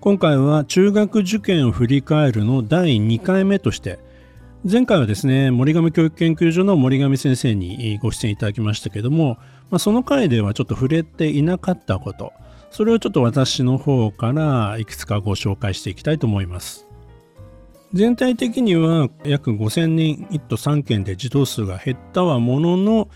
今回は中学受験を振り返るの第2回目として前回はですね森上教育研究所の森上先生にご出演いただきましたけども、まあ、その回ではちょっと触れていなかったことそれをちょっと私の方からいくつかご紹介していきたいと思います。全体的には約5000人1都3県で児童数が減ったはものの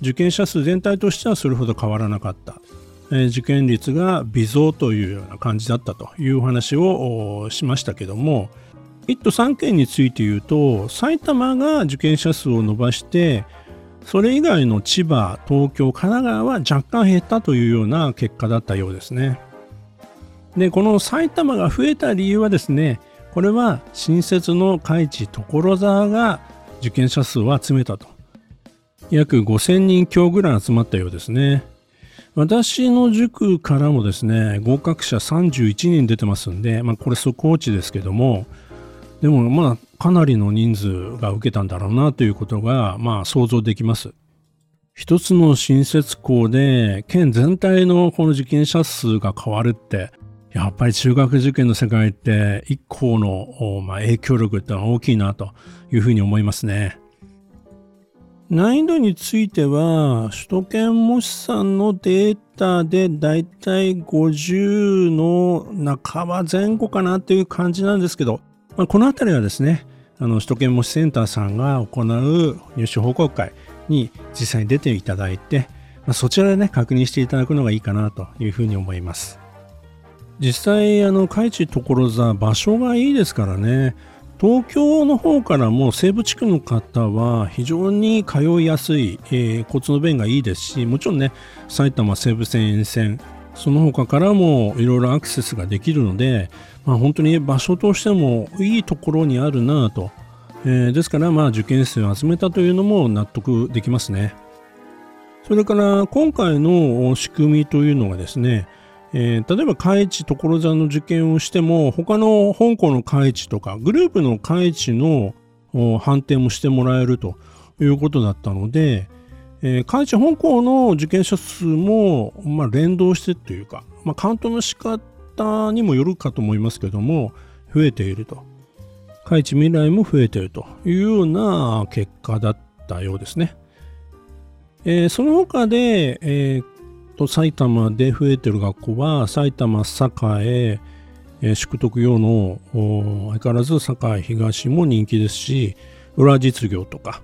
受験者数全体としてはそれほど変わらなかった。え受験率が微増というような感じだったというお話をしましたけども1都3県について言うと埼玉が受験者数を伸ばしてそれ以外の千葉東京神奈川は若干減ったというような結果だったようですね。でこの埼玉が増えた理由はですねこれは新設の海地所沢が受験者数を集めたと。約5000人強ぐらい集まったようですね。私の塾からもですね、合格者31人出てますんで、まあこれ速報値ですけども、でもまあかなりの人数が受けたんだろうなということがまあ想像できます。一つの新設校で県全体のこの受験者数が変わるって、やっぱり中学受験の世界って一校の、まあ、影響力ってのは大きいなというふうに思いますね。難易度については、首都圏模試さんのデータでだいたい50の半ば前後かなっていう感じなんですけど、まあ、このあたりはですね、あの首都圏模試センターさんが行う入試報告会に実際に出ていただいて、まあ、そちらでね、確認していただくのがいいかなというふうに思います。実際、あの、海地所沢、場所がいいですからね、東京の方からも西部地区の方は非常に通いやすい、えー、交通の便がいいですしもちろんね埼玉西武線沿線その他からもいろいろアクセスができるので、まあ、本当に場所としてもいいところにあるなと、えー、ですからまあ受験生を集めたというのも納得できますね。それから今回の仕組みというのがですねえー、例えば開智所沢の受験をしても他の香港の開智とかグループの開智の判定もしてもらえるということだったので、えー、開智香港の受験者数も、まあ、連動してというか、まあ、カウントの仕方にもよるかと思いますけども増えていると開智未来も増えているというような結果だったようですね。えー、その他で、えー、と埼玉で増えてる学校は埼玉栄、え、宿徳用の相変わらず栄東も人気ですし裏実業とか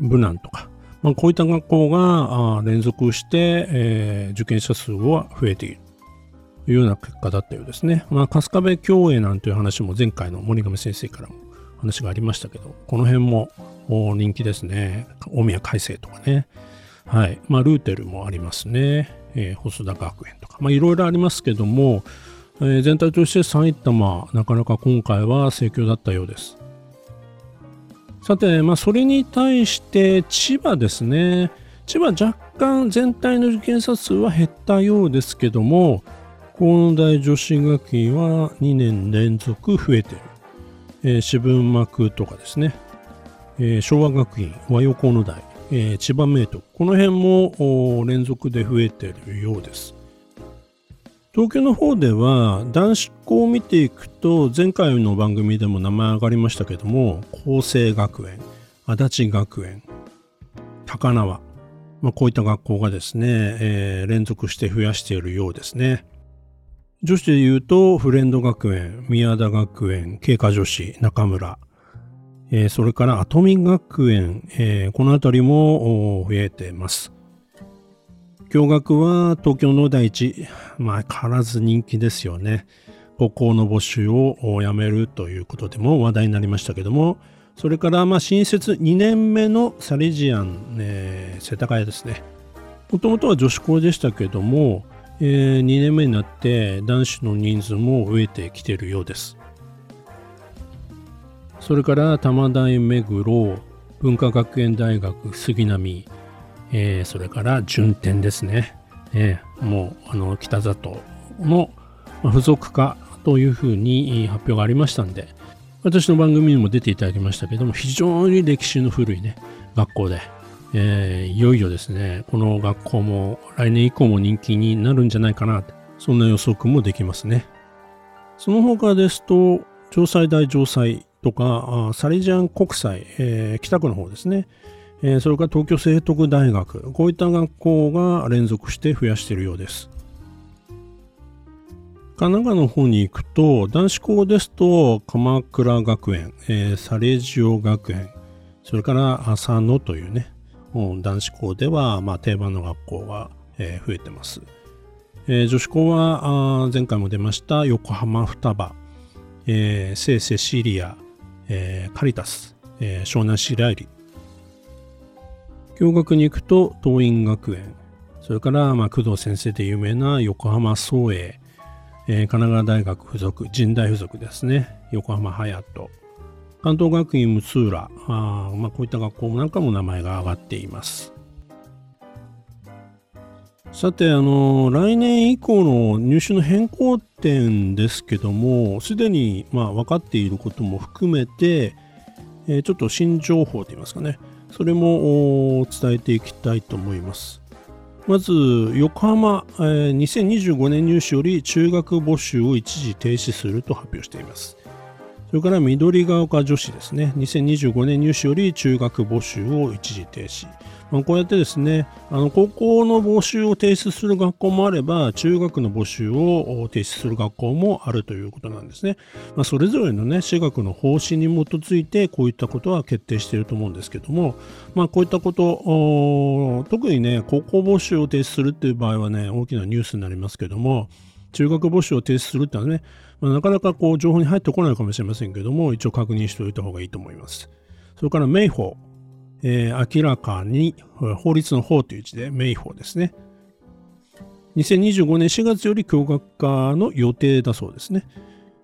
武南とか、まあ、こういった学校が連続して、えー、受験者数は増えているというような結果だったようですね。まあ、春日部共栄なんていう話も前回の森上先生からも話がありましたけど、この辺も人気ですね。大宮海星とかね。はい。まあ、ルーテルもありますね。えー、細田学園とか、まあ、いろいろありますけども、えー、全体として埼玉、なかなか今回は盛況だったようです。さて、まあ、それに対して千葉ですね。千葉若干全体の受験者数は減ったようですけども、河野大女子学院は2年連続増えてる。えー、四分幕とかですね、えー、昭和学院、和洋河野大、えー、千葉メイト、この辺も連続で増えているようです。東京の方では男子校を見ていくと前回の番組でも名前上がりましたけども厚生学園足立学園高輪、まあ、こういった学校がですね、えー、連続して増やしているようですね。女子で言うとフレンド学園宮田学園経過女子中村。えー、それから跡見学園、えー、この辺りも増えてます。共学は東京の第一、まあ変わらず人気ですよね。高校の募集をやめるということでも話題になりましたけども、それからまあ新設2年目のサリジアン、えー、世田谷ですね。もともとは女子校でしたけども、えー、2年目になって男子の人数も増えてきているようです。それから玉大目黒文化学園大学杉並、えー、それから順天ですね、えー、もうあの北里の付属科というふうに発表がありましたんで私の番組にも出ていただきましたけども非常に歴史の古いね学校で、えー、いよいよですねこの学校も来年以降も人気になるんじゃないかなそんな予測もできますね。その他ですと城西大城西とかサリジャン国際、えー、北区の方ですねえー、それから東京聖徳大学、こういった学校が連続して増やしているようです。神奈川の方に行くと、男子校ですと、鎌倉学園、えー、サレジオ学園、それから浅野というね、男子校では、まあ、定番の学校が、えー、増えてます。えー、女子校は前回も出ました横浜双葉、えー、聖セシリア、えー、カリタス、えー、湘南白百合、共学に行くと桐蔭学園、それから、まあ、工藤先生で有名な横浜総栄、えー、神奈川大学附属、神大附属ですね、横浜隼人、関東学院六浦、あまあ、こういった学校なんかも名前が挙がっています。さて、あの、来年以降の入試の変更点ですけども、すでに、まあ、分かっていることも含めて、えー、ちょっと新情報といいますかね、それも伝えていきたいと思います。まず、横浜、えー、2025年入試より中学募集を一時停止すると発表しています。それから緑ヶ丘女子ですね。2025年入試より中学募集を一時停止。まあ、こうやってですね、あの高校の募集を停止する学校もあれば、中学の募集を停止する学校もあるということなんですね。まあ、それぞれのね、私学の方針に基づいて、こういったことは決定していると思うんですけども、まあ、こういったこと、特にね、高校募集を停止するっていう場合はね、大きなニュースになりますけども、中学募集を停止するってのはね、まあ、なかなかこう情報に入ってこないかもしれませんけども、一応確認しておいた方がいいと思います。それから、名法。えー、明らかに法律の法という字で名法ですね。2025年4月より教学科の予定だそうですね。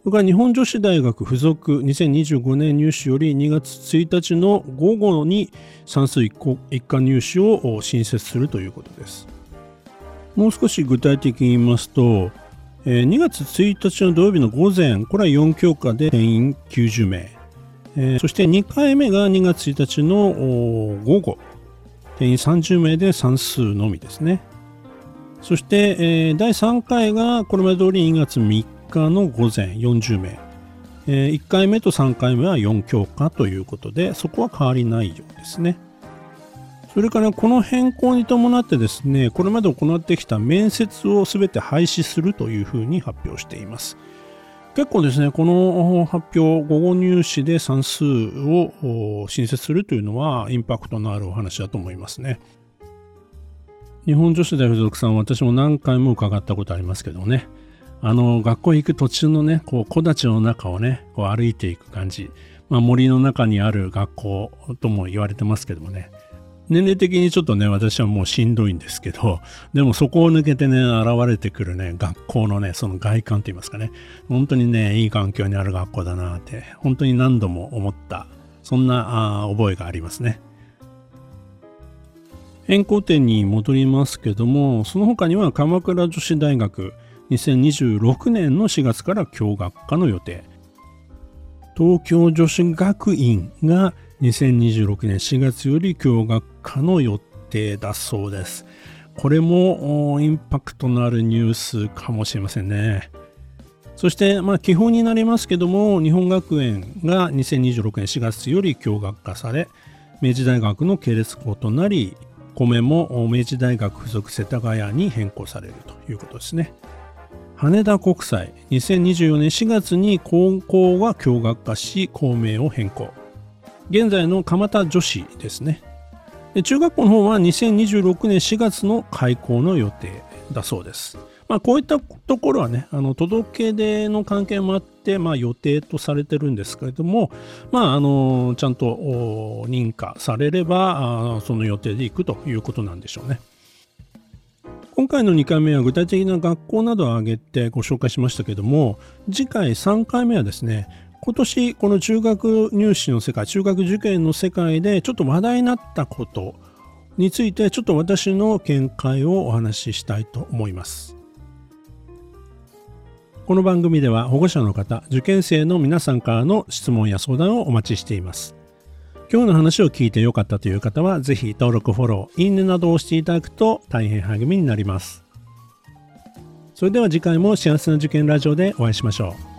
それから日本女子大学附属2025年入試より2月1日の午後に算数一貫入試を新設するということです。もう少し具体的に言いますと、2月1日の土曜日の午前、これは4教科で定員90名。えー、そして2回目が2月1日の午後、定員30名で算数のみですね。そして、えー、第3回がこれまで通り2月3日の午前40名。えー、1回目と3回目は4教科ということで、そこは変わりないようですね。それからこの変更に伴ってですね、これまで行ってきた面接をすべて廃止するというふうに発表しています。結構ですね、この発表、午後入試で算数を新設するというのは、インパクトのあるお話だと思いますね。日本女子大附属さん、私も何回も伺ったことありますけどね、あの、学校行く途中のね、こう、木立の中をね、こう歩いていく感じ、まあ、森の中にある学校とも言われてますけどもね、年齢的にちょっとね、私はもうしんどいんですけど、でもそこを抜けてね、現れてくるね、学校のね、その外観といいますかね、本当にね、いい環境にある学校だなって、本当に何度も思った、そんなあ覚えがありますね。変更点に戻りますけども、その他には鎌倉女子大学、2026年の4月から教学科の予定。東京女子学院が2026年4月より教学科の予定だそうです。これもインパクトのあるニュースかもしれませんね。そして、まあ、基本になりますけども、日本学園が2026年4月より教学化され、明治大学の系列校となり、米も明治大学附属世田谷に変更されるということですね。羽田国際、2024年4月に高校が共学化し、校名を変更。現在の蒲田女子ですね。中学校の方は2026年4月の開校の予定だそうです。まあ、こういったところはね、あの届け出の関係もあって、まあ、予定とされてるんですけれども、まあ、あのちゃんと認可されればあ、その予定でいくということなんでしょうね。今回の2回目は具体的な学校などを挙げてご紹介しましたけども次回3回目はですね今年この中学入試の世界中学受験の世界でちょっと話題になったことについてちょっと私の見解をお話ししたいと思います。この番組では保護者の方受験生の皆さんからの質問や相談をお待ちしています。今日の話を聞いてよかったという方はぜひ登録フォローいいねなどを押していただくと大変励みになります。それでは次回も幸せな受験ラジオでお会いしましょう。